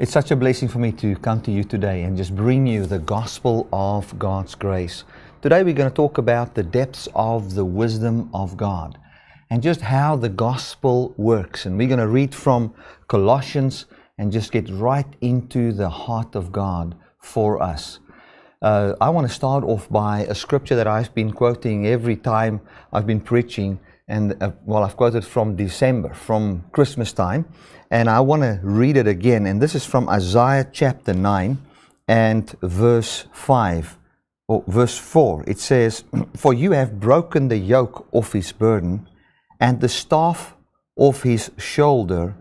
It's such a blessing for me to come to you today and just bring you the gospel of God's grace. Today we're going to talk about the depths of the wisdom of God and just how the gospel works. And we're going to read from Colossians and just get right into the heart of God for us. Uh, I want to start off by a scripture that I've been quoting every time I've been preaching. And uh, well, I've quoted from December, from Christmas time. And I want to read it again. And this is from Isaiah chapter 9 and verse 5 or verse 4. It says, For you have broken the yoke of his burden and the staff of his shoulder,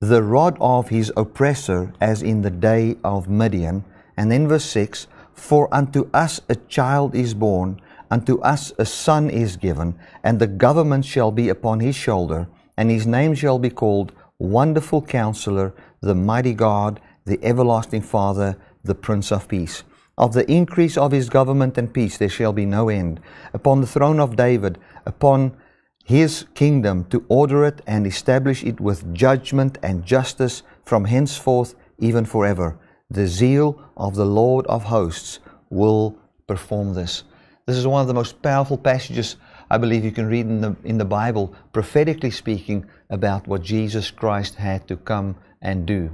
the rod of his oppressor, as in the day of Midian. And then verse 6 For unto us a child is born, unto us a son is given, and the government shall be upon his shoulder, and his name shall be called Wonderful Counselor, the Mighty God, the Everlasting Father, the Prince of Peace. Of the increase of his government and peace there shall be no end. Upon the throne of David, upon his kingdom, to order it and establish it with judgment and justice from henceforth, even forever. The zeal of the Lord of hosts will perform this. This is one of the most powerful passages I believe you can read in the, in the Bible, prophetically speaking, about what Jesus Christ had to come and do.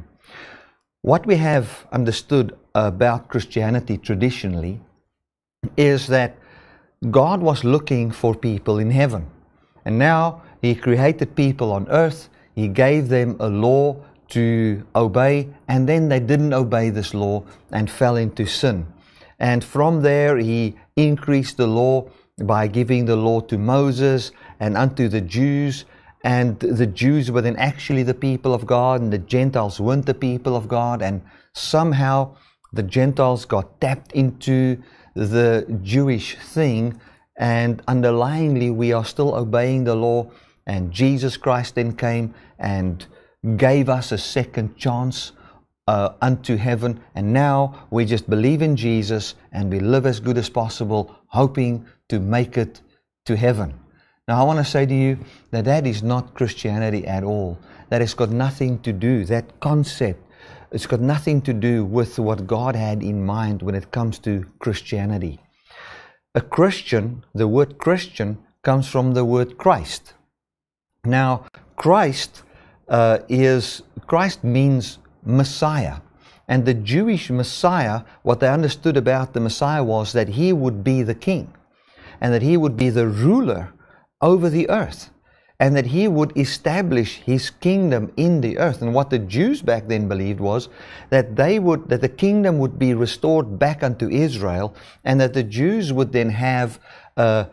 What we have understood about Christianity traditionally is that God was looking for people in heaven. And now He created people on earth, He gave them a law to obey, and then they didn't obey this law and fell into sin. And from there, He increased the law by giving the law to Moses and unto the Jews. And the Jews were then actually the people of God, and the Gentiles weren't the people of God. And somehow the Gentiles got tapped into the Jewish thing. And underlyingly, we are still obeying the law. And Jesus Christ then came and gave us a second chance uh, unto heaven. And now we just believe in Jesus and we live as good as possible, hoping to make it to heaven. Now, I want to say to you that that is not Christianity at all. That has got nothing to do, that concept, it's got nothing to do with what God had in mind when it comes to Christianity. A Christian, the word Christian, comes from the word Christ. Now, Christ uh, is, Christ means Messiah. And the Jewish Messiah, what they understood about the Messiah was that he would be the king and that he would be the ruler over the earth and that he would establish his kingdom in the earth. And what the jews back then believed was that they would that the kingdom would be restored back unto israel and that the jews would then have a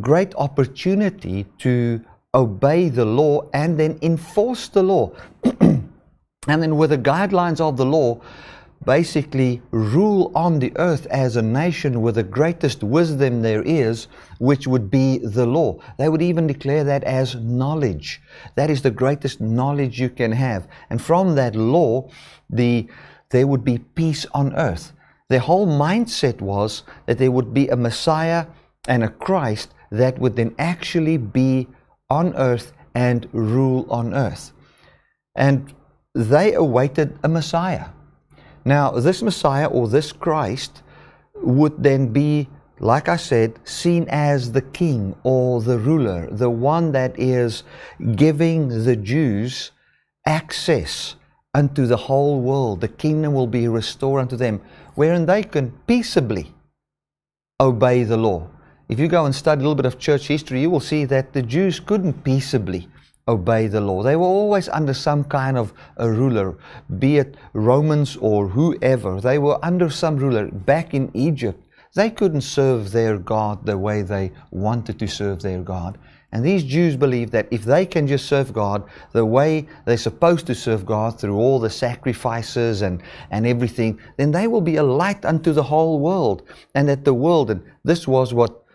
great opportunity to obey the law and then enforce the law. And then with the guidelines of the law basically rule on the earth as a nation with the greatest wisdom there is, which would be the law. They would even declare that as knowledge. That is the greatest knowledge you can have. And from that law, the, there would be peace on earth. Their whole mindset was that there would be a Messiah and a Christ that would then actually be on earth and rule on earth. And they awaited a Messiah. Now, this Messiah or this Christ would then be, like I said, seen as the king or the ruler, the one that is giving the Jews access unto the whole world. The kingdom will be restored unto them, wherein they can peaceably obey the law. If you go and study a little bit of church history, you will see that the Jews couldn't peaceably obey the law. They were always under some kind of a ruler, be it Romans or whoever. They were under some ruler. Back in Egypt, they couldn't serve their God the way they wanted to serve their God. And these Jews believed that if they can just serve God the way they're supposed to serve God through all the sacrifices and, and everything, then they will be a light unto the whole world. And that the world, and this was what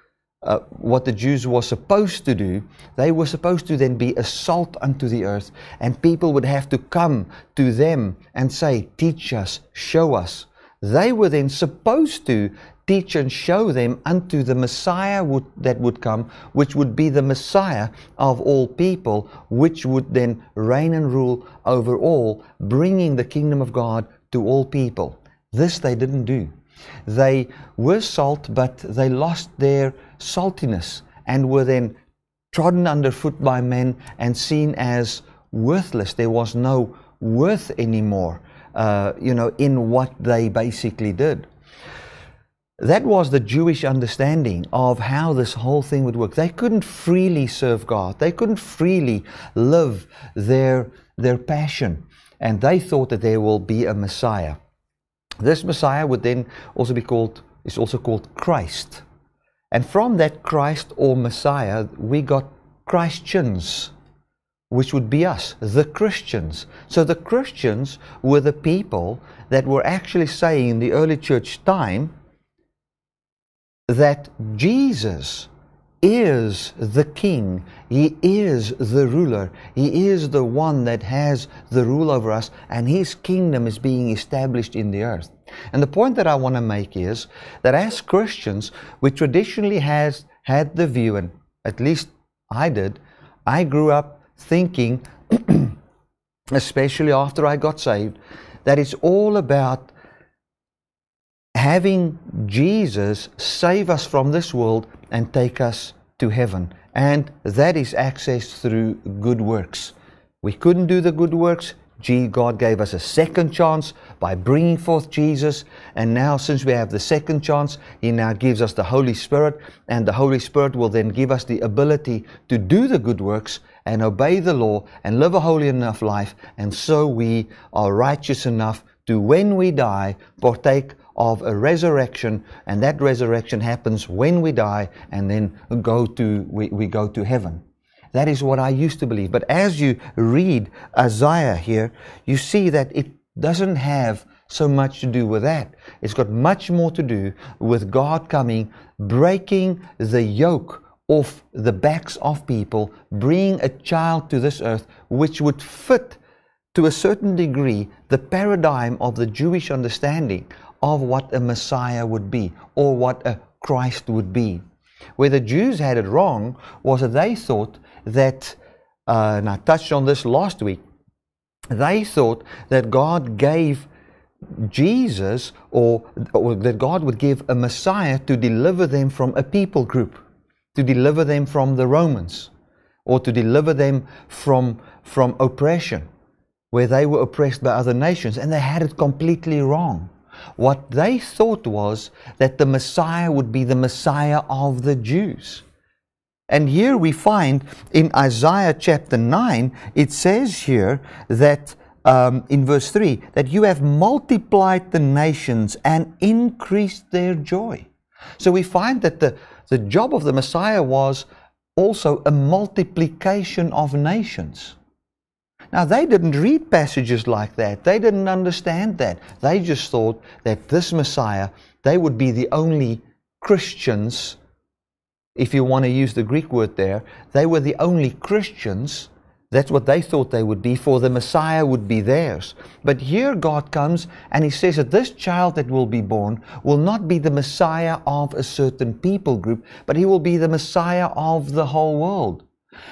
uh, what the Jews were supposed to do, they were supposed to then be a salt unto the earth, and people would have to come to them and say, Teach us, show us. They were then supposed to teach and show them unto the Messiah would, that would come, which would be the Messiah of all people, which would then reign and rule over all, bringing the kingdom of God to all people. This they didn't do. They were salt, but they lost their saltiness and were then trodden underfoot by men and seen as worthless. There was no worth anymore, uh, you know, in what they basically did. That was the Jewish understanding of how this whole thing would work. They couldn't freely serve God. They couldn't freely live their, their passion. And they thought that there will be a Messiah. This Messiah would then also be called, is also called Christ. And from that Christ or Messiah, we got Christians, which would be us, the Christians. So the Christians were the people that were actually saying in the early church time that Jesus is the king. He is the ruler. He is the one that has the rule over us, and his kingdom is being established in the earth. And the point that I want to make is that as Christians, we traditionally has had the view, and at least I did, I grew up thinking, especially after I got saved, that it's all about having Jesus save us from this world and take us to heaven. And that is accessed through good works. We couldn't do the good works. Gee, God gave us a second chance by bringing forth Jesus. And now, since we have the second chance, He now gives us the Holy Spirit. And the Holy Spirit will then give us the ability to do the good works and obey the law and live a holy enough life. And so we are righteous enough to, when we die, partake of a resurrection, and that resurrection happens when we die, and then go to we, we go to heaven. That is what I used to believe. But as you read Isaiah here, you see that it doesn't have so much to do with that. It's got much more to do with God coming, breaking the yoke off the backs of people, bringing a child to this earth which would fit to a certain degree the paradigm of the Jewish understanding of what a Messiah would be or what a Christ would be. Where the Jews had it wrong was that they thought that, uh, and I touched on this last week, they thought that God gave Jesus or, or, that God would give a Messiah to deliver them from a people group, to deliver them from the Romans, or to deliver them from, from oppression, where they were oppressed by other nations, and they had it completely wrong. What they thought was that the Messiah would be the Messiah of the Jews. And here we find in Isaiah chapter 9, it says here that um, in verse 3 that you have multiplied the nations and increased their joy. So we find that the, the job of the Messiah was also a multiplication of nations. Now, they didn't read passages like that. They didn't understand that. They just thought that this Messiah, they would be the only Christians, if you want to use the Greek word there, they were the only Christians. That's what they thought they would be, for the Messiah would be theirs. But here God comes and He says that this child that will be born will not be the Messiah of a certain people group, but He will be the Messiah of the whole world.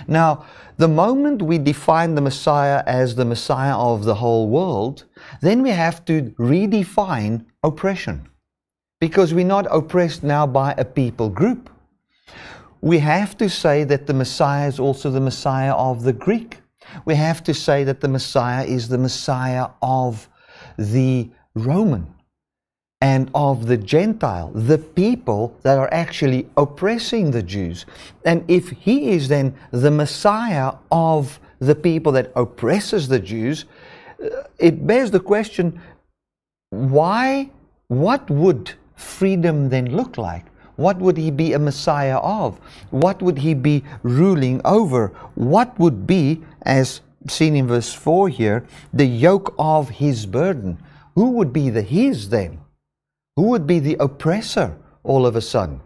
Now, the moment we define the Messiah as the Messiah of the whole world, then we have to redefine oppression. Because we're not oppressed now by a people group. We have to say that the Messiah is also the Messiah of the Greek. We have to say that the Messiah is the Messiah of the Roman and of the Gentile, the people that are actually oppressing the Jews. And if he is then the Messiah of the people that oppresses the Jews, uh, it bears the question why, what would freedom then look like? What would he be a Messiah of? What would he be ruling over? What would be, as seen in verse 4 here, the yoke of his burden? Who would be the his then? Who would be the oppressor all of a sudden?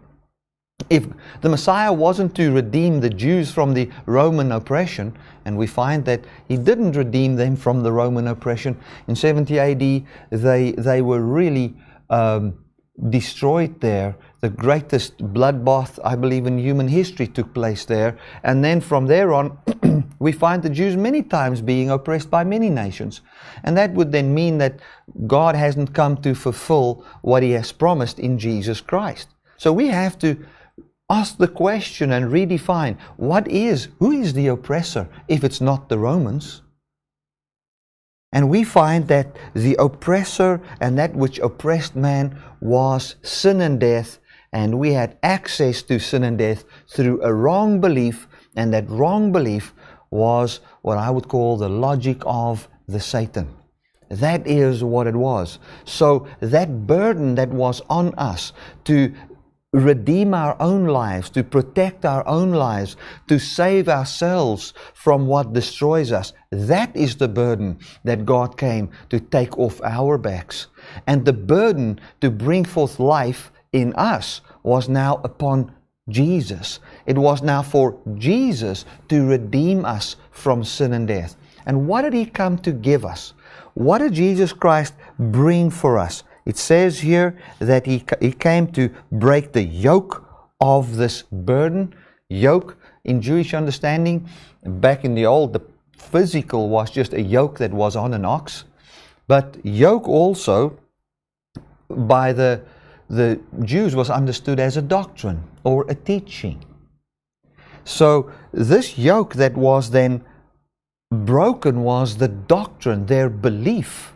If the Messiah wasn't to redeem the Jews from the Roman oppression, and we find that he didn't redeem them from the Roman oppression, in 70 AD they, they were really um, destroyed there. The greatest bloodbath, I believe, in human history took place there. And then from there on, we find the Jews many times being oppressed by many nations. And that would then mean that God hasn't come to fulfill what He has promised in Jesus Christ. So we have to ask the question and redefine what is, who is the oppressor if it's not the Romans? And we find that the oppressor and that which oppressed man was sin and death, and we had access to sin and death through a wrong belief, and that wrong belief was what I would call the logic of the Satan. That is what it was. So that burden that was on us to redeem our own lives, to protect our own lives, to save ourselves from what destroys us. That is the burden that God came to take off our backs. And the burden to bring forth life in us was now upon Jesus. It was now for Jesus to redeem us from sin and death. And what did He come to give us? What did Jesus Christ bring for us? It says here that he, he came to break the yoke of this burden. Yoke, in Jewish understanding, back in the old, the physical was just a yoke that was on an ox. But yoke also, by the, the Jews, was understood as a doctrine or a teaching. So this yoke that was then broken was the doctrine, their belief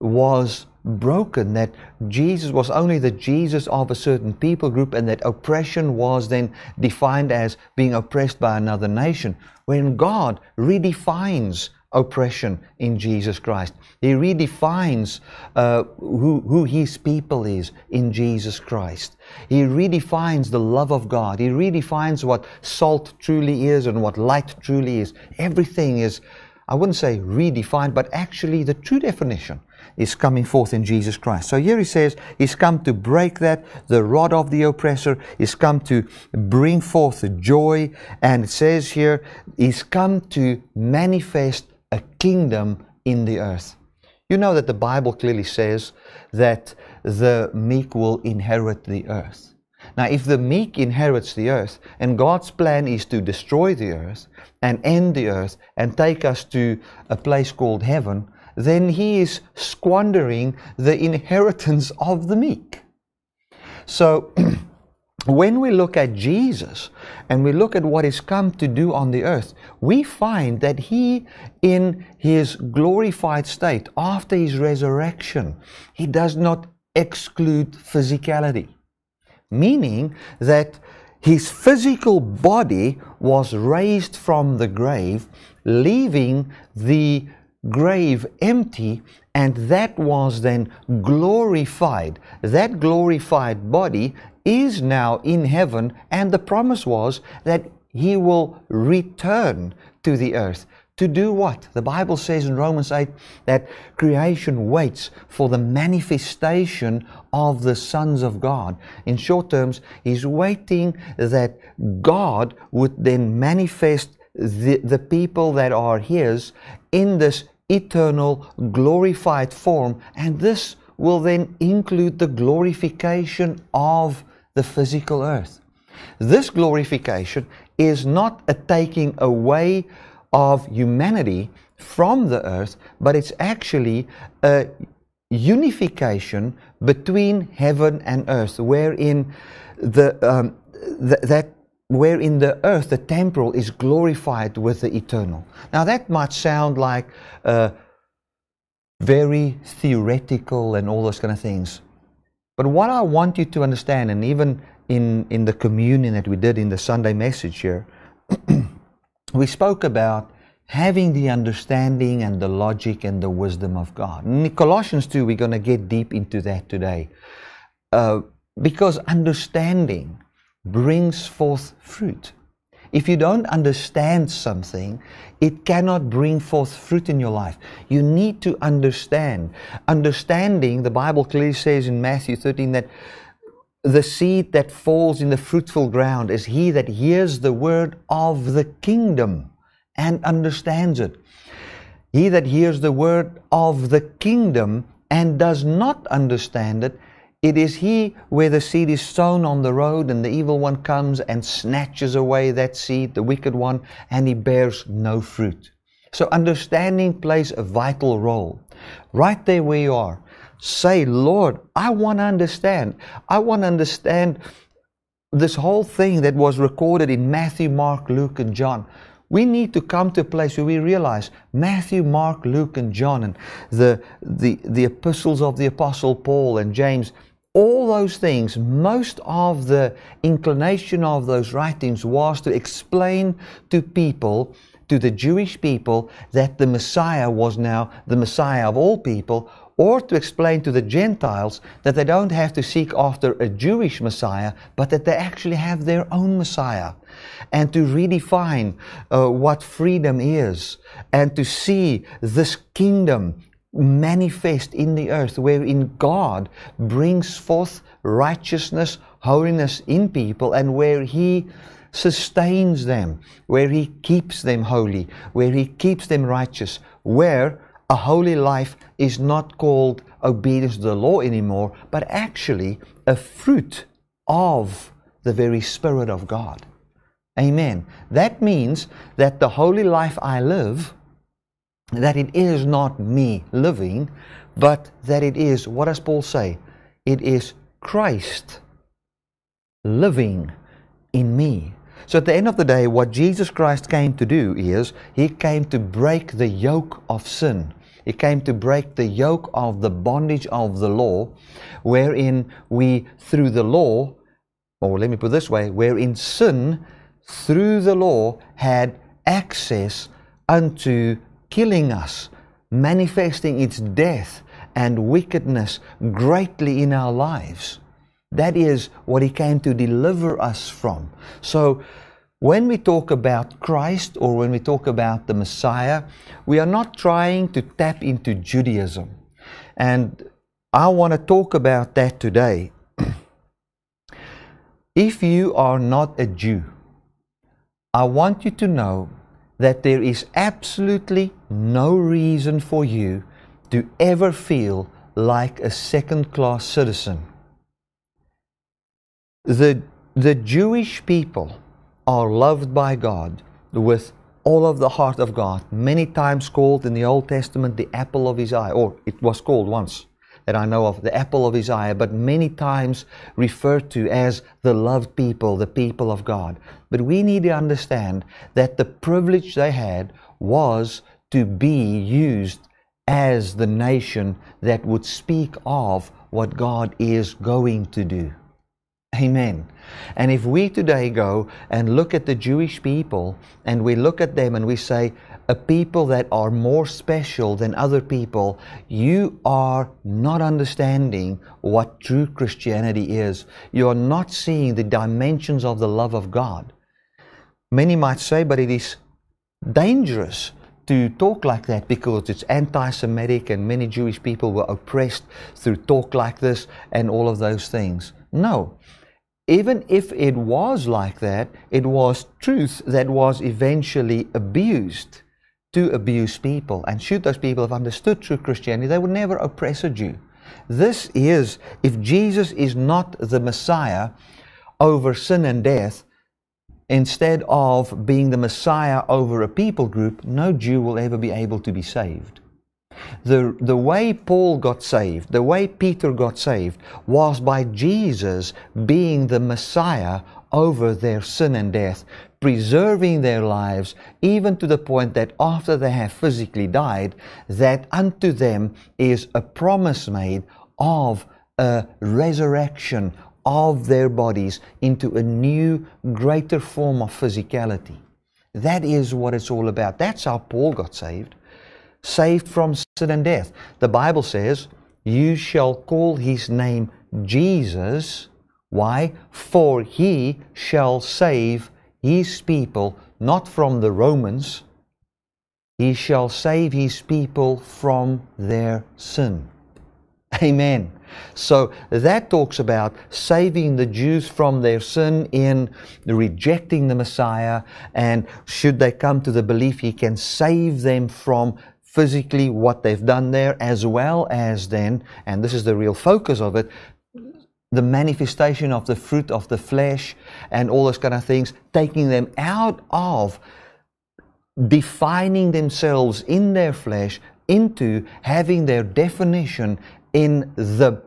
was broken, that Jesus was only the Jesus of a certain people group, and that oppression was then defined as being oppressed by another nation. When God redefines oppression in Jesus Christ, He redefines uh, who, who His people is in Jesus Christ. He redefines the love of God. He redefines what salt truly is and what light truly is. Everything is, I wouldn't say redefined, but actually the true definition is coming forth in Jesus Christ. So here he says, He's come to break that, the rod of the oppressor, He's come to bring forth joy, and it says here, He's come to manifest a kingdom in the earth. You know that the Bible clearly says that the meek will inherit the earth. Now, if the meek inherits the earth, and God's plan is to destroy the earth and end the earth and take us to a place called heaven, then he is squandering the inheritance of the meek. So, when we look at Jesus and we look at what he's come to do on the earth, we find that he, in his glorified state, after his resurrection, he does not exclude physicality. Meaning that his physical body was raised from the grave, leaving the grave empty, and that was then glorified. That glorified body is now in heaven, and the promise was that he will return to the earth. To do what? The Bible says in Romans 8 that creation waits for the manifestation of the sons of God. In short terms, He's waiting that God would then manifest the, the people that are His in this eternal, glorified form. And this will then include the glorification of the physical earth. This glorification is not a taking away of humanity from the earth, but it's actually a unification between heaven and earth, wherein the, um, th- that where in the earth the temporal is glorified with the eternal. Now that might sound like uh, very theoretical and all those kind of things. But what I want you to understand, and even in, in the communion that we did in the Sunday message here, we spoke about having the understanding and the logic and the wisdom of God. In Colossians 2, we're going to get deep into that today. Uh, because understanding brings forth fruit. If you don't understand something, it cannot bring forth fruit in your life. You need to understand. Understanding, the Bible clearly says in Matthew 13 that the seed that falls in the fruitful ground is he that hears the word of the kingdom and understands it. He that hears the word of the kingdom and does not understand it It is he where the seed is sown on the road and the evil one comes and snatches away that seed, the wicked one, and he bears no fruit. So understanding plays a vital role. Right there where you are, say, Lord, I want to understand. I want to understand this whole thing that was recorded in Matthew, Mark, Luke, and John. We need to come to a place where we realize Matthew, Mark, Luke, and John, and the, the, the epistles of the Apostle Paul and James, all those things, most of the inclination of those writings was to explain to people, to the Jewish people, that the Messiah was now the Messiah of all people, or to explain to the Gentiles that they don't have to seek after a Jewish Messiah, but that they actually have their own Messiah. And to redefine uh, what freedom is, and to see this kingdom manifest in the earth, wherein God brings forth righteousness, holiness in people, and where He sustains them, where He keeps them holy, where He keeps them righteous, where a holy life is not called obedience to the law anymore, but actually a fruit of the very Spirit of God. Amen. That means that the holy life I live, that it is not me living, but that it is, what does Paul say? It is Christ living in me. So at the end of the day, what Jesus Christ came to do is, He came to break the yoke of sin. He came to break the yoke of the bondage of the law, wherein we, through the law, or let me put this way, wherein sin, through the law, had access unto killing us, manifesting its death and wickedness greatly in our lives. That is what He came to deliver us from. So, when we talk about Christ or when we talk about the Messiah, we are not trying to tap into Judaism. And I want to talk about that today. if you are not a Jew, I want you to know that there is absolutely no reason for you to ever feel like a second class citizen. The, the Jewish people are loved by God with all of the heart of God, many times called in the Old Testament the apple of his eye, or it was called once that I know of, the apple of his eye, but many times referred to as the loved people, the people of God. But we need to understand that the privilege they had was to be used as the nation that would speak of what God is going to do. Amen. And if we today go and look at the Jewish people and we look at them and we say, a people that are more special than other people, you are not understanding what true Christianity is. You are not seeing the dimensions of the love of God. Many might say, but it is dangerous to talk like that because it's anti Semitic and many Jewish people were oppressed through talk like this and all of those things. No, even if it was like that, it was truth that was eventually abused to abuse people. And should those people have understood true Christianity, they would never oppress a Jew. This is, if Jesus is not the Messiah over sin and death, instead of being the Messiah over a people group, no Jew will ever be able to be saved. The, the way Paul got saved, the way Peter got saved, was by Jesus being the Messiah over their sin and death, preserving their lives, even to the point that after they have physically died, that unto them is a promise made of a resurrection of their bodies into a new, greater form of physicality. That is what it's all about. That's how Paul got saved saved from sin and death. The Bible says, You shall call his name Jesus. Why? For he shall save his people not from the Romans, he shall save his people from their sin. Amen. So that talks about saving the Jews from their sin in rejecting the Messiah, and should they come to the belief, He can save them from physically what they've done there, as well as then, and this is the real focus of it, the manifestation of the fruit of the flesh and all those kind of things, taking them out of defining themselves in their flesh into having their definition in the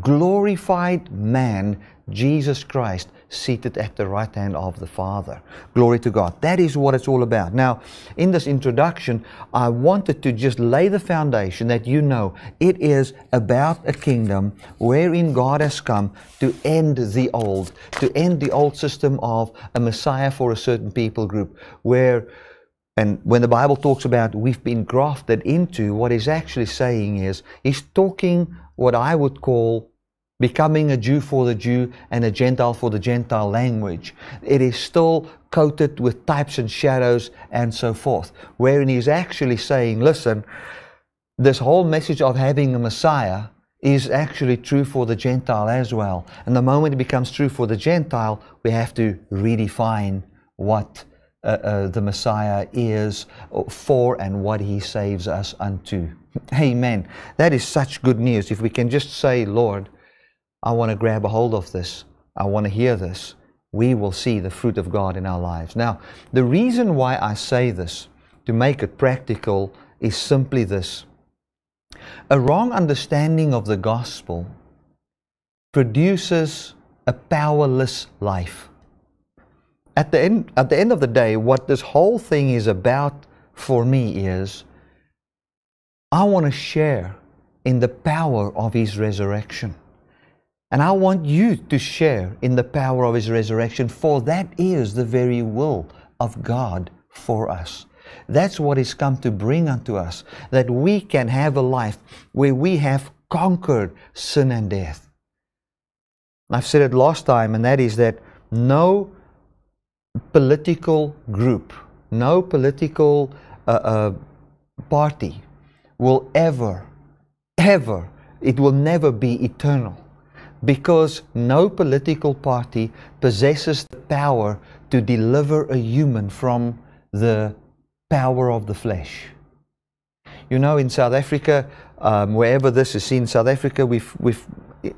glorified man, Jesus Christ, seated at the right hand of the Father. Glory to God. That is what it's all about. Now, in this introduction, I wanted to just lay the foundation that you know it is about a kingdom wherein God has come to end the old, to end the old system of a Messiah for a certain people group, where and when the Bible talks about we've been grafted into, what he's actually saying is, he's talking what I would call becoming a Jew for the Jew and a Gentile for the Gentile language. It is still coated with types and shadows and so forth, wherein he's actually saying, listen, this whole message of having a Messiah is actually true for the Gentile as well. And the moment it becomes true for the Gentile, we have to redefine what uh, uh, the Messiah is for and what he saves us unto. Amen. That is such good news. If we can just say, Lord, I want to grab a hold of this, I want to hear this, we will see the fruit of God in our lives. Now, the reason why I say this, to make it practical, is simply this. A wrong understanding of the gospel produces a powerless life at the end at the end of the day, what this whole thing is about for me is I want to share in the power of his resurrection. And I want you to share in the power of his resurrection, for that is the very will of God for us. That's what He's come to bring unto us, that we can have a life where we have conquered sin and death. I've said it last time, and that is that no political group, no political uh, uh, party will ever, ever, it will never be eternal because no political party possesses the power to deliver a human from the power of the flesh. You know, in South Africa, um, wherever this is seen, South Africa, we've, we've,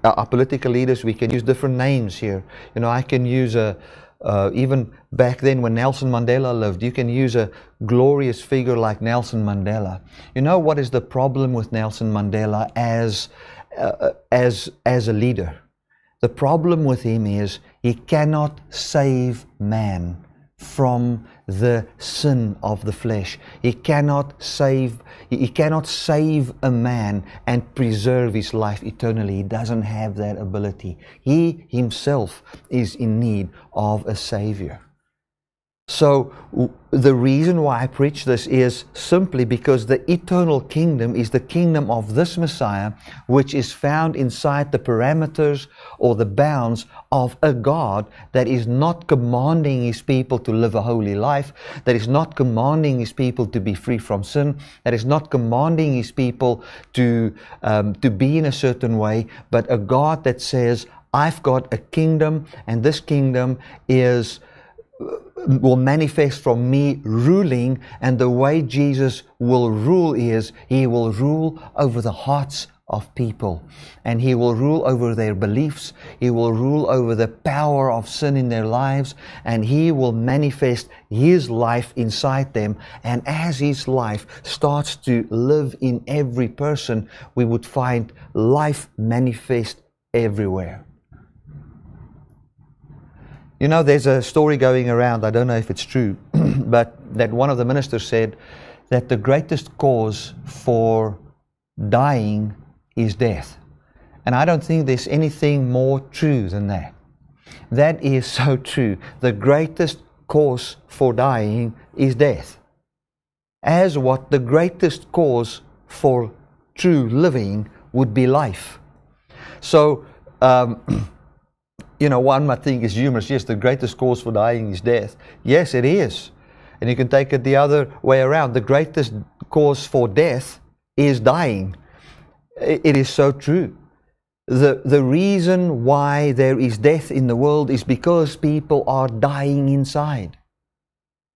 our political leaders, we can use different names here. You know, I can use a, uh, even back then when Nelson Mandela lived, you can use a glorious figure like Nelson Mandela. You know what is the problem with Nelson Mandela as, uh, as, as a leader? The problem with him is he cannot save man from the sin of the flesh. He cannot save he cannot save a man and preserve his life eternally. He doesn't have that ability. He himself is in need of a savior. So, the reason why I preach this is simply because the eternal kingdom is the kingdom of this Messiah, which is found inside the parameters or the bounds of a God that is not commanding his people to live a holy life, that is not commanding his people to be free from sin, that is not commanding his people to, um, to be in a certain way, but a God that says, I've got a kingdom, and this kingdom is will manifest from me ruling, and the way Jesus will rule is he will rule over the hearts of people and he will rule over their beliefs he will rule over the power of sin in their lives and he will manifest his life inside them. And as his life starts to live in every person we would find life manifest everywhere you know, there's a story going around, I don't know if it's true, but that one of the ministers said that the greatest cause for dying is death. And I don't think there's anything more true than that. That is so true. The greatest cause for dying is death. As what the greatest cause for true living would be life. So, um, you know, one might think is humorous. Yes, the greatest cause for dying is death. Yes, it is. And you can take it the other way around. The greatest cause for death is dying. It is so true. The, the reason why there is death in the world is because people are dying inside.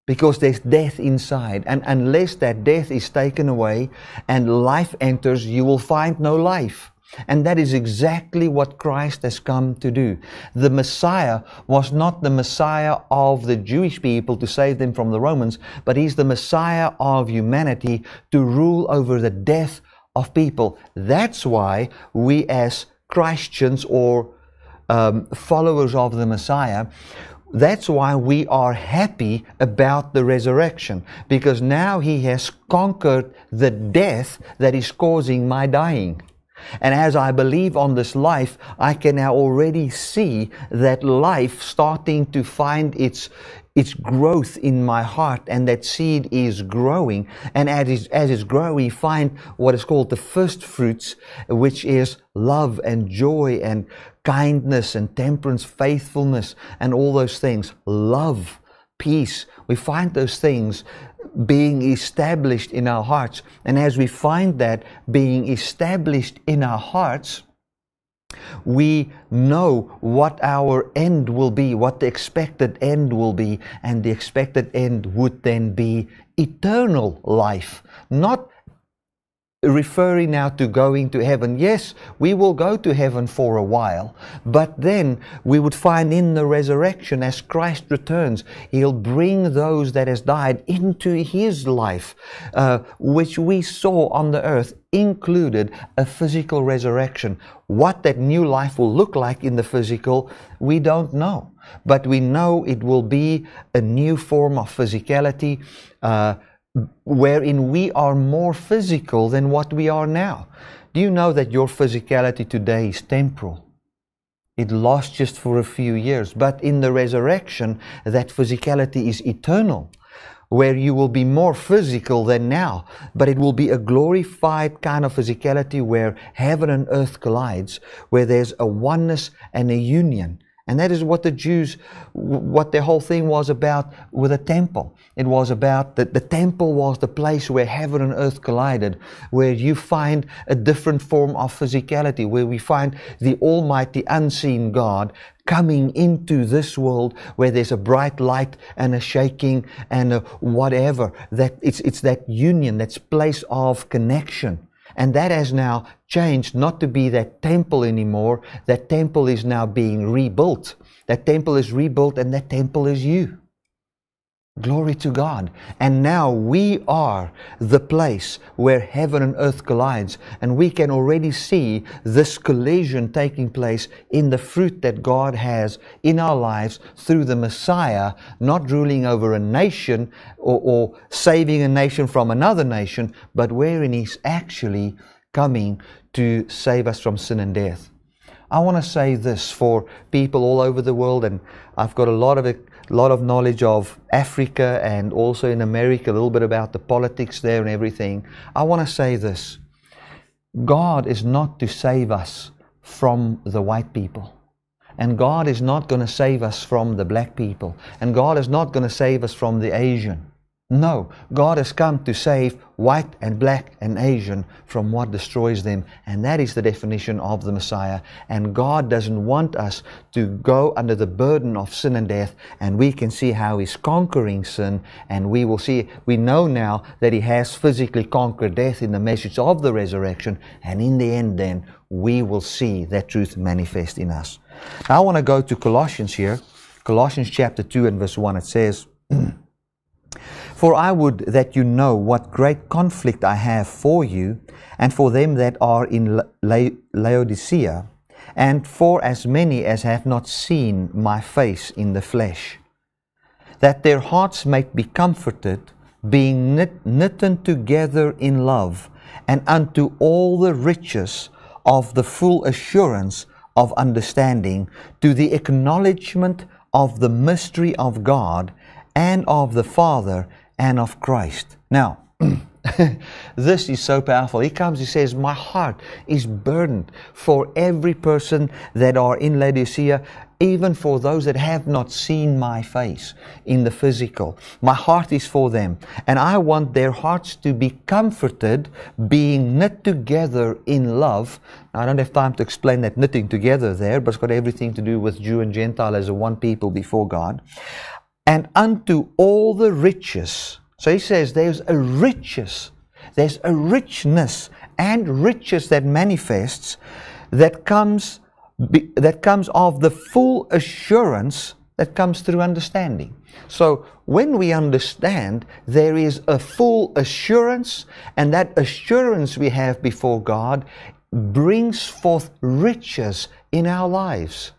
Because there's death inside. And unless that death is taken away and life enters, you will find no life. And that is exactly what Christ has come to do. The Messiah was not the Messiah of the Jewish people to save them from the Romans, but he's the Messiah of humanity to rule over the death of people. That's why we as Christians or um, followers of the Messiah, that's why we are happy about the resurrection because now he has conquered the death that is causing my dying. And as I believe on this life, I can now already see that life starting to find its, its growth in my heart and that seed is growing. And as it's, as it's growing, we find what is called the first fruits, which is love and joy and kindness and temperance, faithfulness and all those things. Love, peace. We find those things being established in our hearts. And as we find that being established in our hearts, we know what our end will be, what the expected end will be, and the expected end would then be eternal life, not referring now to going to heaven. Yes, we will go to heaven for a while, but then we would find in the resurrection as Christ returns, He'll bring those that has died into His life, uh, which we saw on the earth included a physical resurrection. What that new life will look like in the physical, we don't know. But we know it will be a new form of physicality. Uh, wherein we are more physical than what we are now. Do you know that your physicality today is temporal? It lasts just for a few years, but in the resurrection, that physicality is eternal, where you will be more physical than now, but it will be a glorified kind of physicality where heaven and earth collides, where there's a oneness and a union. And that is what the Jews, what their whole thing was about with the temple. It was about that the temple was the place where heaven and earth collided, where you find a different form of physicality, where we find the Almighty unseen God coming into this world where there's a bright light and a shaking and a whatever. That it's, it's that union, that's place of connection. And that has now changed not to be that temple anymore. That temple is now being rebuilt. That temple is rebuilt and that temple is you. Glory to God. And now we are the place where heaven and earth collides. And we can already see this collision taking place in the fruit that God has in our lives through the Messiah, not ruling over a nation or, or saving a nation from another nation, but wherein He's actually coming to save us from sin and death. I want to say this for people all over the world, and I've got a lot of a lot of knowledge of Africa and also in America, a little bit about the politics there and everything. I want to say this God is not to save us from the white people. And God is not going to save us from the black people. And God is not going to save us from the Asian. No, God has come to save white and black and Asian from what destroys them. And that is the definition of the Messiah. And God doesn't want us to go under the burden of sin and death. And we can see how He's conquering sin. And we will see, we know now that He has physically conquered death in the message of the resurrection. And in the end, then, we will see that truth manifest in us. Now, I want to go to Colossians here. Colossians chapter 2 and verse 1. It says, For I would that you know what great conflict I have for you, and for them that are in La- Laodicea, and for as many as have not seen my face in the flesh, that their hearts might be comforted, being knit, knitten together in love, and unto all the riches of the full assurance of understanding, to the acknowledgement of the mystery of God and of the Father and of Christ. Now, this is so powerful. He comes, he says, My heart is burdened for every person that are in Laodicea, even for those that have not seen my face in the physical. My heart is for them. And I want their hearts to be comforted, being knit together in love. Now, I don't have time to explain that knitting together there, but it's got everything to do with Jew and Gentile as a one people before God and unto all the riches. So he says there's a riches, there's a richness and riches that manifests that comes that comes of the full assurance that comes through understanding. So when we understand, there is a full assurance, and that assurance we have before God brings forth riches in our lives.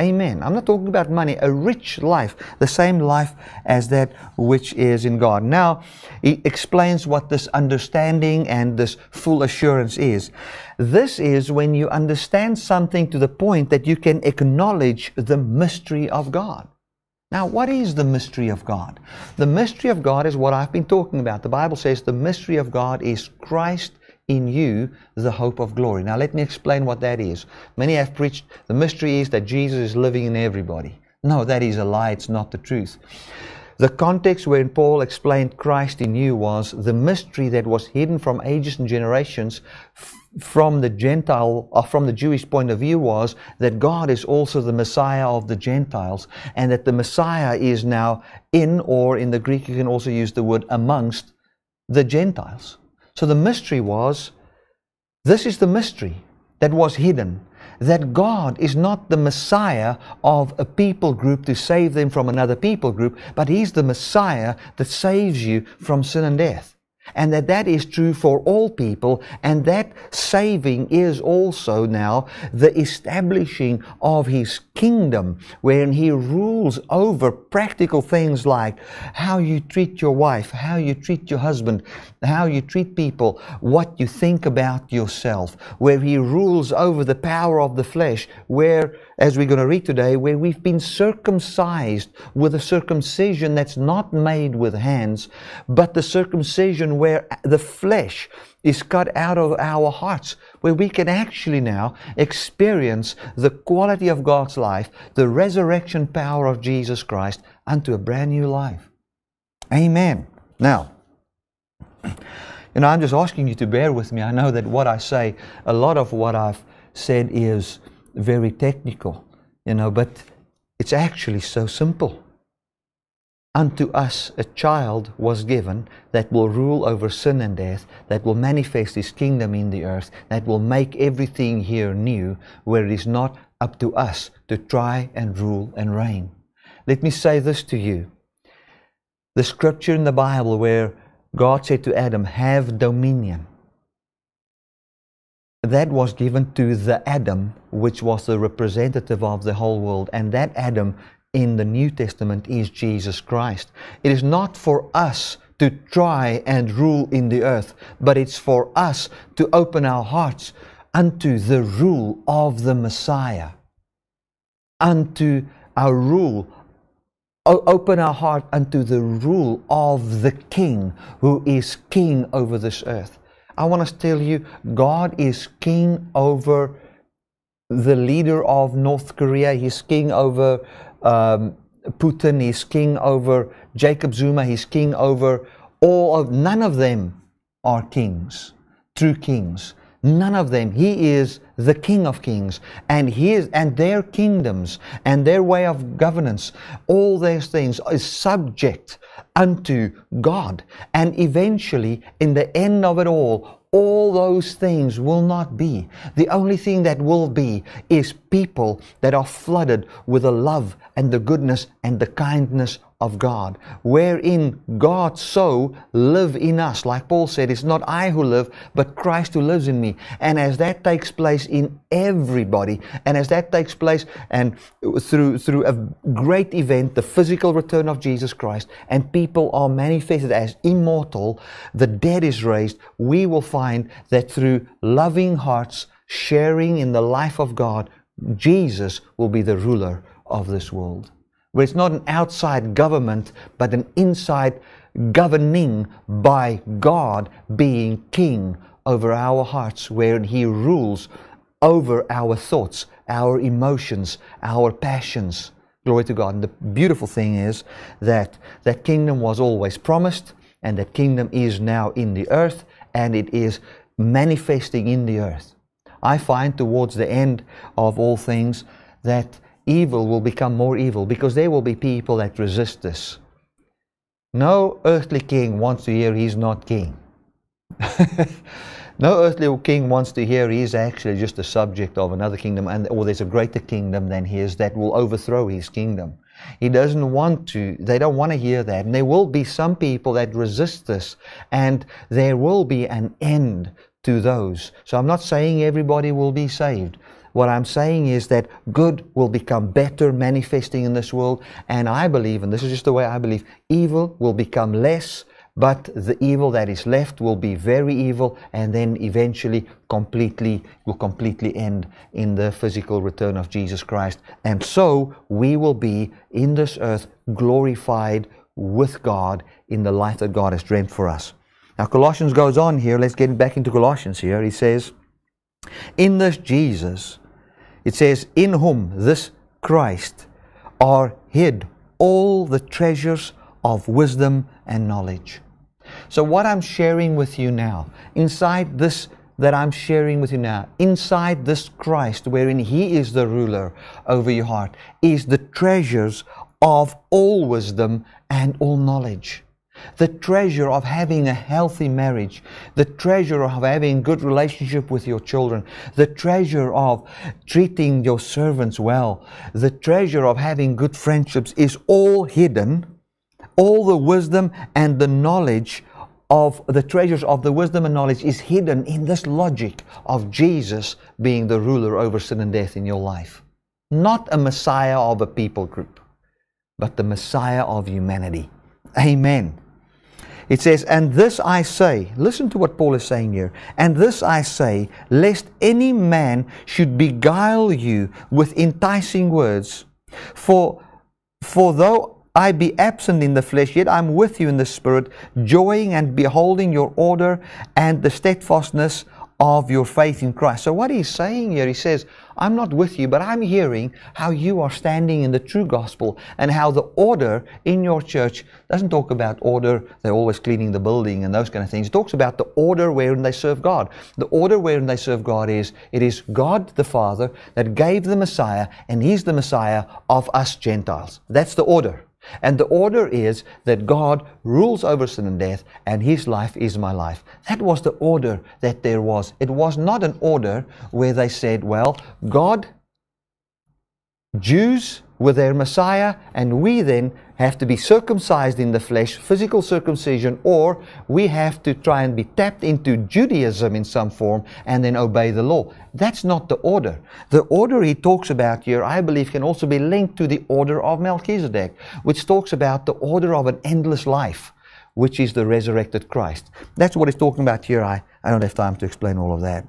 Amen. I'm not talking about money, a rich life, the same life as that which is in God. Now, he explains what this understanding and this full assurance is. This is when you understand something to the point that you can acknowledge the mystery of God. Now, what is the mystery of God? The mystery of God is what I've been talking about. The Bible says the mystery of God is Christ in you the hope of glory. Now, let me explain what that is. Many have preached the mystery is that Jesus is living in everybody. No, that is a lie. It's not the truth. The context wherein Paul explained Christ in you was the mystery that was hidden from ages and generations from the Gentile or from the Jewish point of view was that God is also the Messiah of the Gentiles and that the Messiah is now in or in the Greek you can also use the word amongst the Gentiles. So the mystery was this is the mystery that was hidden that God is not the Messiah of a people group to save them from another people group, but He's the Messiah that saves you from sin and death and that that is true for all people and that saving is also now the establishing of his kingdom wherein he rules over practical things like how you treat your wife how you treat your husband how you treat people what you think about yourself where he rules over the power of the flesh where as we're going to read today, where we've been circumcised with a circumcision that's not made with hands, but the circumcision where the flesh is cut out of our hearts, where we can actually now experience the quality of God's life, the resurrection power of Jesus Christ, unto a brand new life. Amen. Now, you know, I'm just asking you to bear with me. I know that what I say, a lot of what I've said is very technical, you know, but it's actually so simple. Unto us a child was given that will rule over sin and death, that will manifest his kingdom in the earth, that will make everything here new, where it is not up to us to try and rule and reign. Let me say this to you. The scripture in the Bible where God said to Adam, Have dominion that was given to the Adam, which was the representative of the whole world. And that Adam in the New Testament is Jesus Christ. It is not for us to try and rule in the earth, but it's for us to open our hearts unto the rule of the Messiah, unto our rule. O- open our heart unto the rule of the King who is King over this earth. I want to tell you, God is king over the leader of North Korea. He's king over um, Putin. He's king over Jacob Zuma. He's king over all of, none of them are kings, true kings. None of them. He is the King of Kings, and his and their kingdoms and their way of governance, all those things is subject unto God. And eventually, in the end of it all, all those things will not be. The only thing that will be is people that are flooded with the love and the goodness and the kindness of God, wherein God so live in us. Like Paul said, it's not I who live, but Christ who lives in me. And as that takes place in everybody, and as that takes place and through through a great event, the physical return of Jesus Christ, and people are manifested as immortal, the dead is raised, we will find that through loving hearts, sharing in the life of God, Jesus will be the ruler of this world where it's not an outside government, but an inside governing by God being king over our hearts, where He rules over our thoughts, our emotions, our passions. Glory to God. And the beautiful thing is that that kingdom was always promised, and that kingdom is now in the earth, and it is manifesting in the earth. I find towards the end of all things that evil will become more evil because there will be people that resist this. No earthly king wants to hear he's not king. No earthly king wants to hear he's actually just a subject of another kingdom, and or there's a greater kingdom than his that will overthrow his kingdom. He doesn't want to, they don't want to hear that. And there will be some people that resist this, and there will be an end to those. So I'm not saying everybody will be saved. What I'm saying is that good will become better manifesting in this world, and I believe, and this is just the way I believe, evil will become less but the evil that is left will be very evil and then eventually completely will completely end in the physical return of Jesus Christ. And so we will be in this earth glorified with God in the life that God has dreamt for us. Now Colossians goes on here. Let's get back into Colossians here. He says in this Jesus it says in whom this Christ are hid all the treasures of wisdom and knowledge. So, what I'm sharing with you now, inside this that I'm sharing with you now, inside this Christ, wherein He is the ruler over your heart, is the treasures of all wisdom and all knowledge. The treasure of having a healthy marriage, the treasure of having good relationship with your children, the treasure of treating your servants well, the treasure of having good friendships is all hidden all the wisdom and the knowledge of the treasures of the wisdom and knowledge is hidden in this logic of Jesus being the ruler over sin and death in your life. Not a Messiah of a people group, but the Messiah of humanity. Amen. It says, And this I say, listen to what Paul is saying here, and this I say, lest any man should beguile you with enticing words. For, for though I be absent in the flesh, yet I'm with you in the spirit, joying and beholding your order and the steadfastness of your faith in Christ. So, what he's saying here, he says, I'm not with you, but I'm hearing how you are standing in the true gospel and how the order in your church doesn't talk about order, they're always cleaning the building and those kind of things. It talks about the order wherein they serve God. The order wherein they serve God is it is God the Father that gave the Messiah, and He's the Messiah of us Gentiles. That's the order. And the order is that God rules over sin and death, and His life is my life. That was the order that there was. It was not an order where they said, well, God, Jews with their Messiah, and we then have to be circumcised in the flesh, physical circumcision, or we have to try and be tapped into Judaism in some form and then obey the law. That's not the order. The order he talks about here, I believe, can also be linked to the order of Melchizedek, which talks about the order of an endless life, which is the resurrected Christ. That's what he's talking about here. I, I don't have time to explain all of that.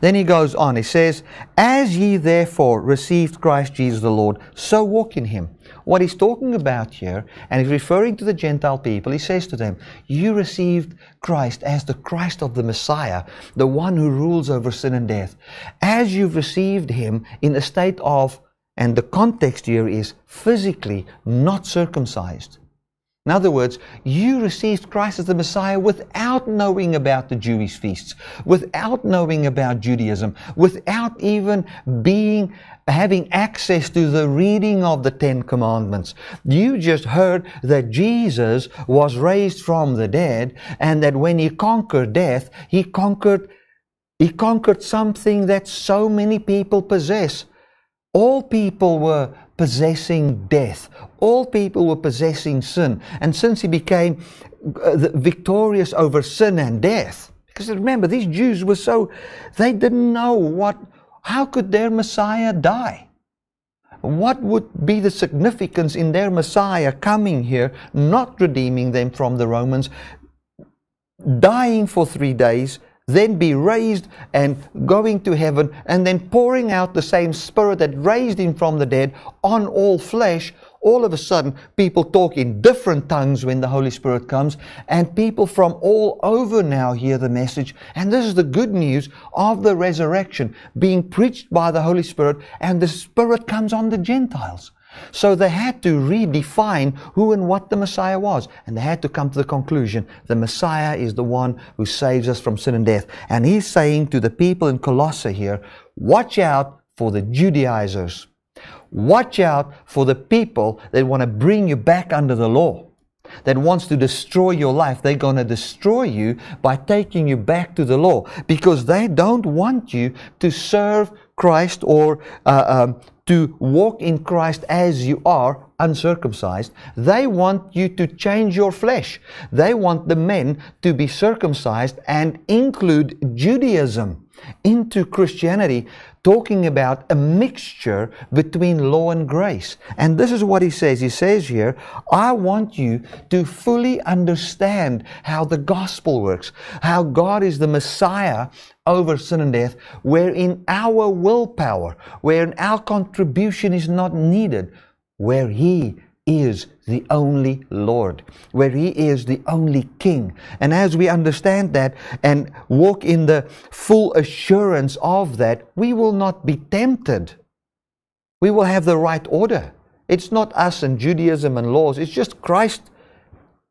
Then he goes on, he says, As ye therefore received Christ Jesus the Lord, so walk in him. What he's talking about here, and he's referring to the Gentile people, he says to them, You received Christ as the Christ of the Messiah, the one who rules over sin and death. As you've received him in a state of, and the context here is physically not circumcised. In other words, you received Christ as the Messiah without knowing about the Jewish feasts, without knowing about Judaism, without even being having access to the reading of the Ten Commandments. You just heard that Jesus was raised from the dead and that when he conquered death, he conquered he conquered something that so many people possess. All people were possessing death. All people were possessing sin. And since he became uh, victorious over sin and death, because remember, these Jews were so, they didn't know what, how could their Messiah die? What would be the significance in their Messiah coming here, not redeeming them from the Romans, dying for three days, then be raised and going to heaven, and then pouring out the same Spirit that raised him from the dead on all flesh, all of a sudden people talk in different tongues when the Holy Spirit comes, and people from all over now hear the message. And this is the good news of the resurrection being preached by the Holy Spirit, and the Spirit comes on the Gentiles. So they had to redefine who and what the Messiah was. And they had to come to the conclusion the Messiah is the one who saves us from sin and death. And he's saying to the people in Colossae here, watch out for the Judaizers. Watch out for the people that want to bring you back under the law. that wants to destroy your life, they're going to destroy you by taking you back to the law because they don't want you to serve Christ or uh, um, to walk in Christ as you are, uncircumcised. They want you to change your flesh. They want the men to be circumcised and include Judaism into Christianity talking about a mixture between law and grace. And this is what he says. He says here, I want you to fully understand how the gospel works, how God is the Messiah over sin and death, wherein our willpower, wherein our contribution is not needed, where he is the only Lord, where He is the only King. And as we understand that and walk in the full assurance of that, we will not be tempted. We will have the right order. It's not us and Judaism and laws, it's just Christ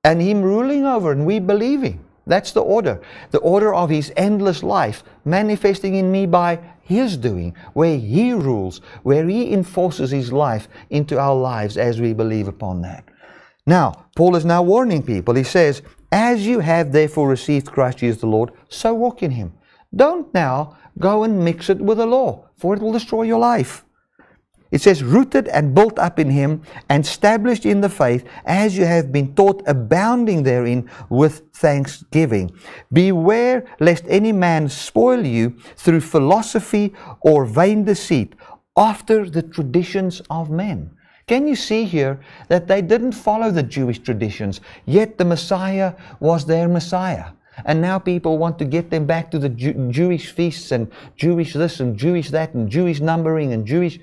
and Him ruling over and we believing. That's the order. The order of His endless life manifesting in me by his doing, where He rules, where He enforces His life into our lives as we believe upon that. Now, Paul is now warning people. He says, As you have therefore received Christ Jesus the Lord, so walk in Him. Don't now go and mix it with the law, for it will destroy your life. It says, rooted and built up in him and established in the faith as you have been taught, abounding therein with thanksgiving. Beware lest any man spoil you through philosophy or vain deceit after the traditions of men. Can you see here that they didn't follow the Jewish traditions, yet the Messiah was their Messiah? And now people want to get them back to the Jew- Jewish feasts and Jewish this and Jewish that and Jewish numbering and Jewish.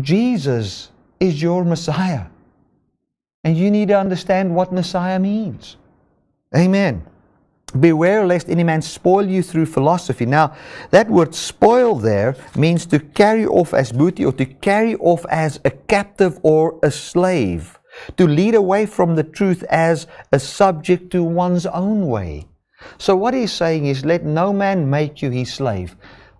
Jesus is your Messiah. And you need to understand what Messiah means. Amen. Beware lest any man spoil you through philosophy. Now, that word spoil there means to carry off as booty or to carry off as a captive or a slave. To lead away from the truth as a subject to one's own way. So, what he's saying is, let no man make you his slave.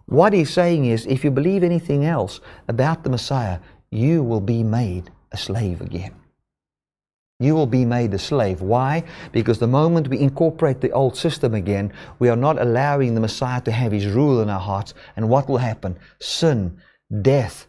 What he's saying is, if you believe anything else about the Messiah, you will be made a slave again. You will be made a slave. Why? Because the moment we incorporate the old system again, we are not allowing the Messiah to have his rule in our hearts. And what will happen? Sin, death,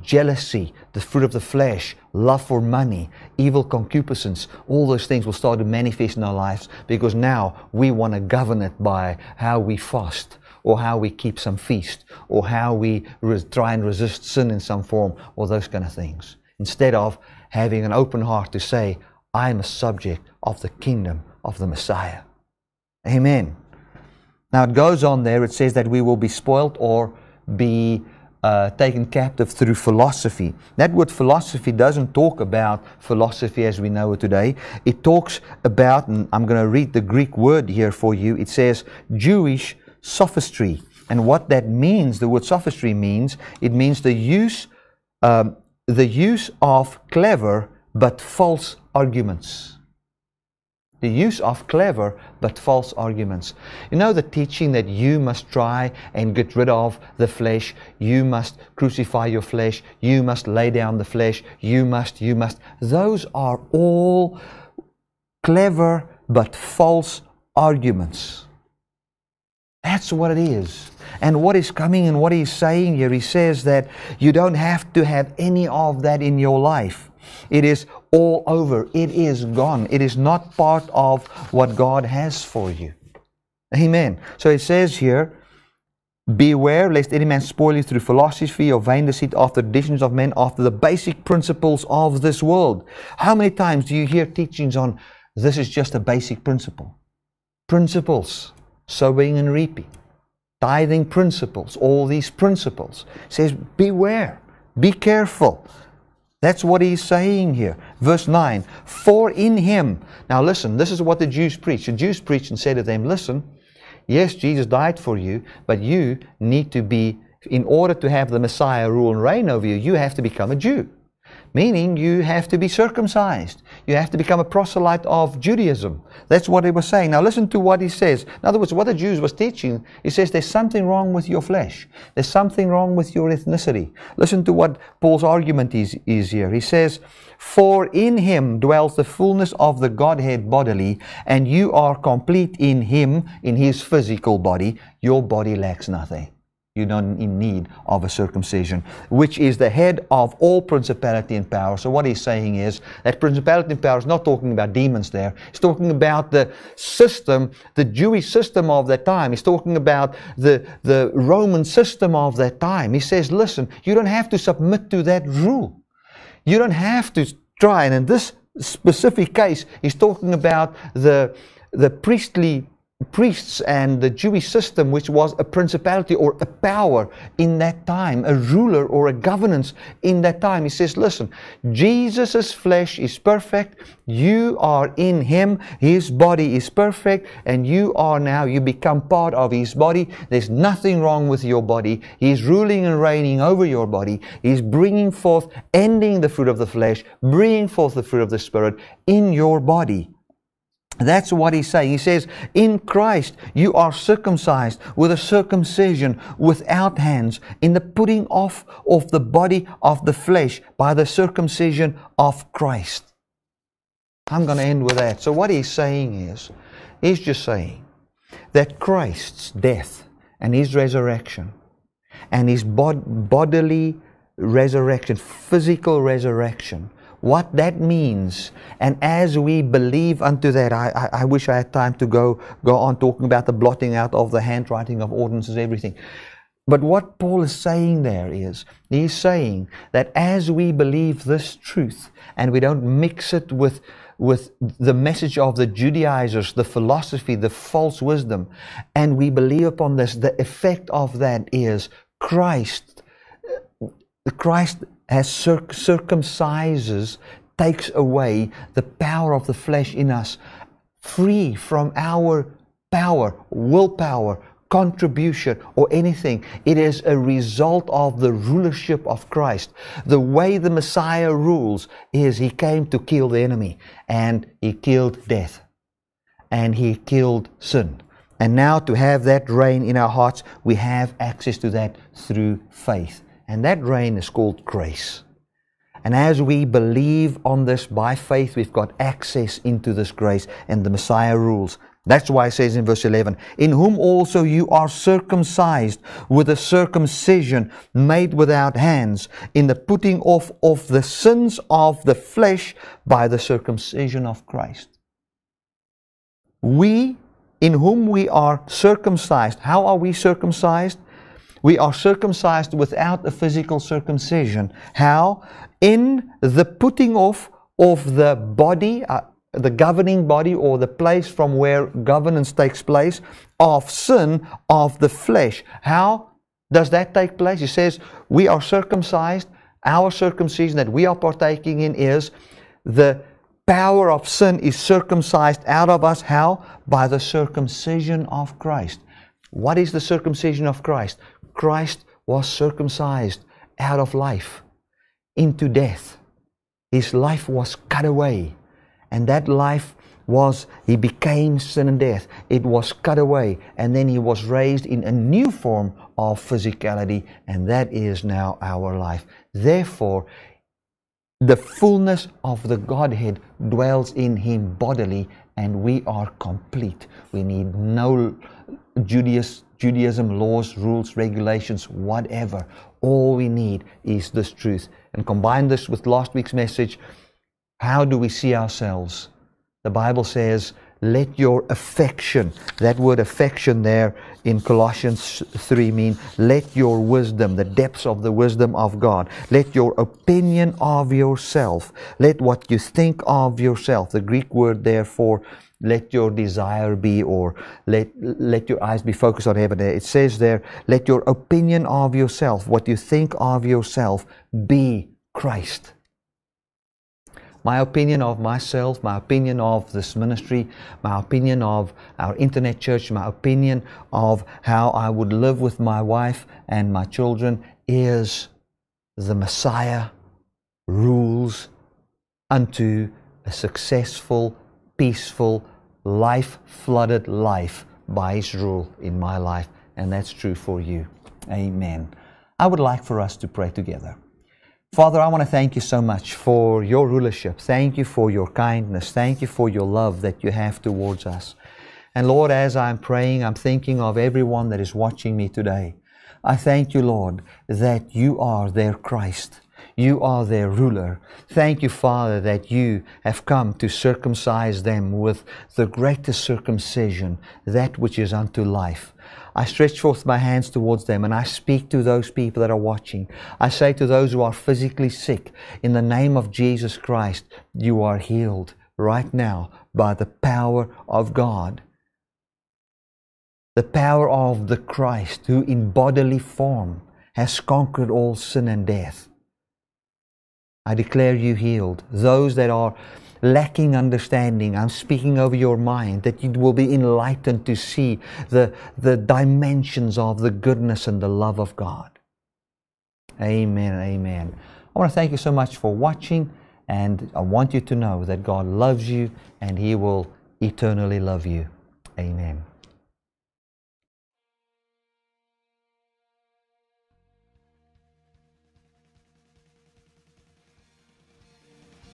jealousy, the fruit of the flesh, love for money, evil concupiscence, all those things will start to manifest in our lives because now we want to govern it by how we fast, or how we keep some feast, or how we re- try and resist sin in some form, or those kind of things. Instead of having an open heart to say, I am a subject of the kingdom of the Messiah. Amen. Now it goes on there, it says that we will be spoilt or be uh, taken captive through philosophy. That word philosophy doesn't talk about philosophy as we know it today. It talks about, and I'm going to read the Greek word here for you. It says Jewish sophistry. And what that means, the word sophistry means, it means the use, um, the use of clever but false arguments. The use of clever but false arguments. You know, the teaching that you must try and get rid of the flesh, you must crucify your flesh, you must lay down the flesh, you must, you must. Those are all clever but false arguments. That's what it is. And what is coming and what he's saying here, he says that you don't have to have any of that in your life. It is all over. It is gone. It is not part of what God has for you. Amen. So it says here, Beware lest any man spoil you through philosophy or vain deceit after traditions of men, after the basic principles of this world. How many times do you hear teachings on this is just a basic principle? Principles sowing and reaping, tithing principles, all these principles. says, beware, be careful. That's what he's saying here. Verse 9, for in him. Now listen, this is what the Jews preach. The Jews preach and say to them, listen, yes, Jesus died for you, but you need to be, in order to have the Messiah rule and reign over you, you have to become a Jew. Meaning you have to be circumcised. You have to become a proselyte of Judaism. That's what he was saying. Now listen to what he says. In other words, what the Jews was teaching, he says there's something wrong with your flesh. There's something wrong with your ethnicity. Listen to what Paul's argument is, is here. He says, For in him dwells the fullness of the Godhead bodily, and you are complete in him, in his physical body. Your body lacks nothing. You're not in need of a circumcision, which is the head of all principality and power. So, what he's saying is that principality and power is not talking about demons there. He's talking about the system, the Jewish system of that time. He's talking about the, the Roman system of that time. He says, listen, you don't have to submit to that rule. You don't have to try. And in this specific case, he's talking about the, the priestly priests and the Jewish system, which was a principality or a power in that time, a ruler or a governance in that time. He says, Listen, Jesus' flesh is perfect. You are in him. His body is perfect. And you are now, you become part of his body. There's nothing wrong with your body. He's ruling and reigning over your body. He's bringing forth, ending the fruit of the flesh, bringing forth the fruit of the Spirit in your body. That's what he's saying. He says, In Christ you are circumcised with a circumcision without hands, in the putting off of the body of the flesh by the circumcision of Christ. I'm going to end with that. So, what he's saying is, he's just saying that Christ's death and his resurrection and his bod- bodily resurrection, physical resurrection, what that means. And as we believe unto that, I, I, I, wish I had time to go, go on talking about the blotting out of the handwriting of ordinances, everything. But what Paul is saying there is, he's saying that as we believe this truth and we don't mix it with, with the message of the Judaizers, the philosophy, the false wisdom, and we believe upon this, the effect of that is Christ, Christ as circumcises, takes away the power of the flesh in us, free from our power, willpower, contribution, or anything. It is a result of the rulership of Christ. The way the Messiah rules is he came to kill the enemy, and he killed death, and he killed sin. And now, to have that reign in our hearts, we have access to that through faith. And that reign is called grace. And as we believe on this by faith, we've got access into this grace and the Messiah rules. That's why it says in verse 11, In whom also you are circumcised with a circumcision made without hands, in the putting off of the sins of the flesh by the circumcision of Christ. We, in whom we are circumcised, how are we circumcised? We are circumcised without a physical circumcision. How? In the putting off of the body, uh, the governing body or the place from where governance takes place of sin of the flesh. How does that take place? He says, We are circumcised. Our circumcision that we are partaking in is the power of sin is circumcised out of us. How? By the circumcision of Christ. What is the circumcision of Christ? Christ was circumcised out of life into death. His life was cut away. And that life was, he became sin and death. It was cut away. And then he was raised in a new form of physicality. And that is now our life. Therefore, the fullness of the Godhead dwells in him bodily, and we are complete. We need no Judaism Judaism, laws, rules, regulations, whatever. All we need is this truth. And combine this with last week's message. How do we see ourselves? The Bible says, let your affection, that word affection there in Colossians 3 mean, let your wisdom, the depths of the wisdom of God, let your opinion of yourself, let what you think of yourself, the Greek word therefore let your desire be or let, let your eyes be focused on heaven. It says there, let your opinion of yourself, what you think of yourself, be Christ. My opinion of myself, my opinion of this ministry, my opinion of our internet church, my opinion of how I would live with my wife and my children is the Messiah rules unto a successful, peaceful, life flooded life by His rule in my life. And that's true for you. Amen. I would like for us to pray together. Father, I want to thank you so much for your rulership. Thank you for your kindness. Thank you for your love that you have towards us. And Lord, as I'm praying, I'm thinking of everyone that is watching me today. I thank you, Lord, that you are their Christ. You are their ruler. Thank you, Father, that you have come to circumcise them with the greatest circumcision, that which is unto life. I stretch forth my hands towards them and I speak to those people that are watching. I say to those who are physically sick, in the name of Jesus Christ, you are healed right now by the power of God. The power of the Christ who in bodily form has conquered all sin and death. I declare you healed. Those that are lacking understanding, I'm speaking over your mind that you will be enlightened to see the, the dimensions of the goodness and the love of God. Amen. Amen. I want to thank you so much for watching, and I want you to know that God loves you and He will eternally love you. Amen.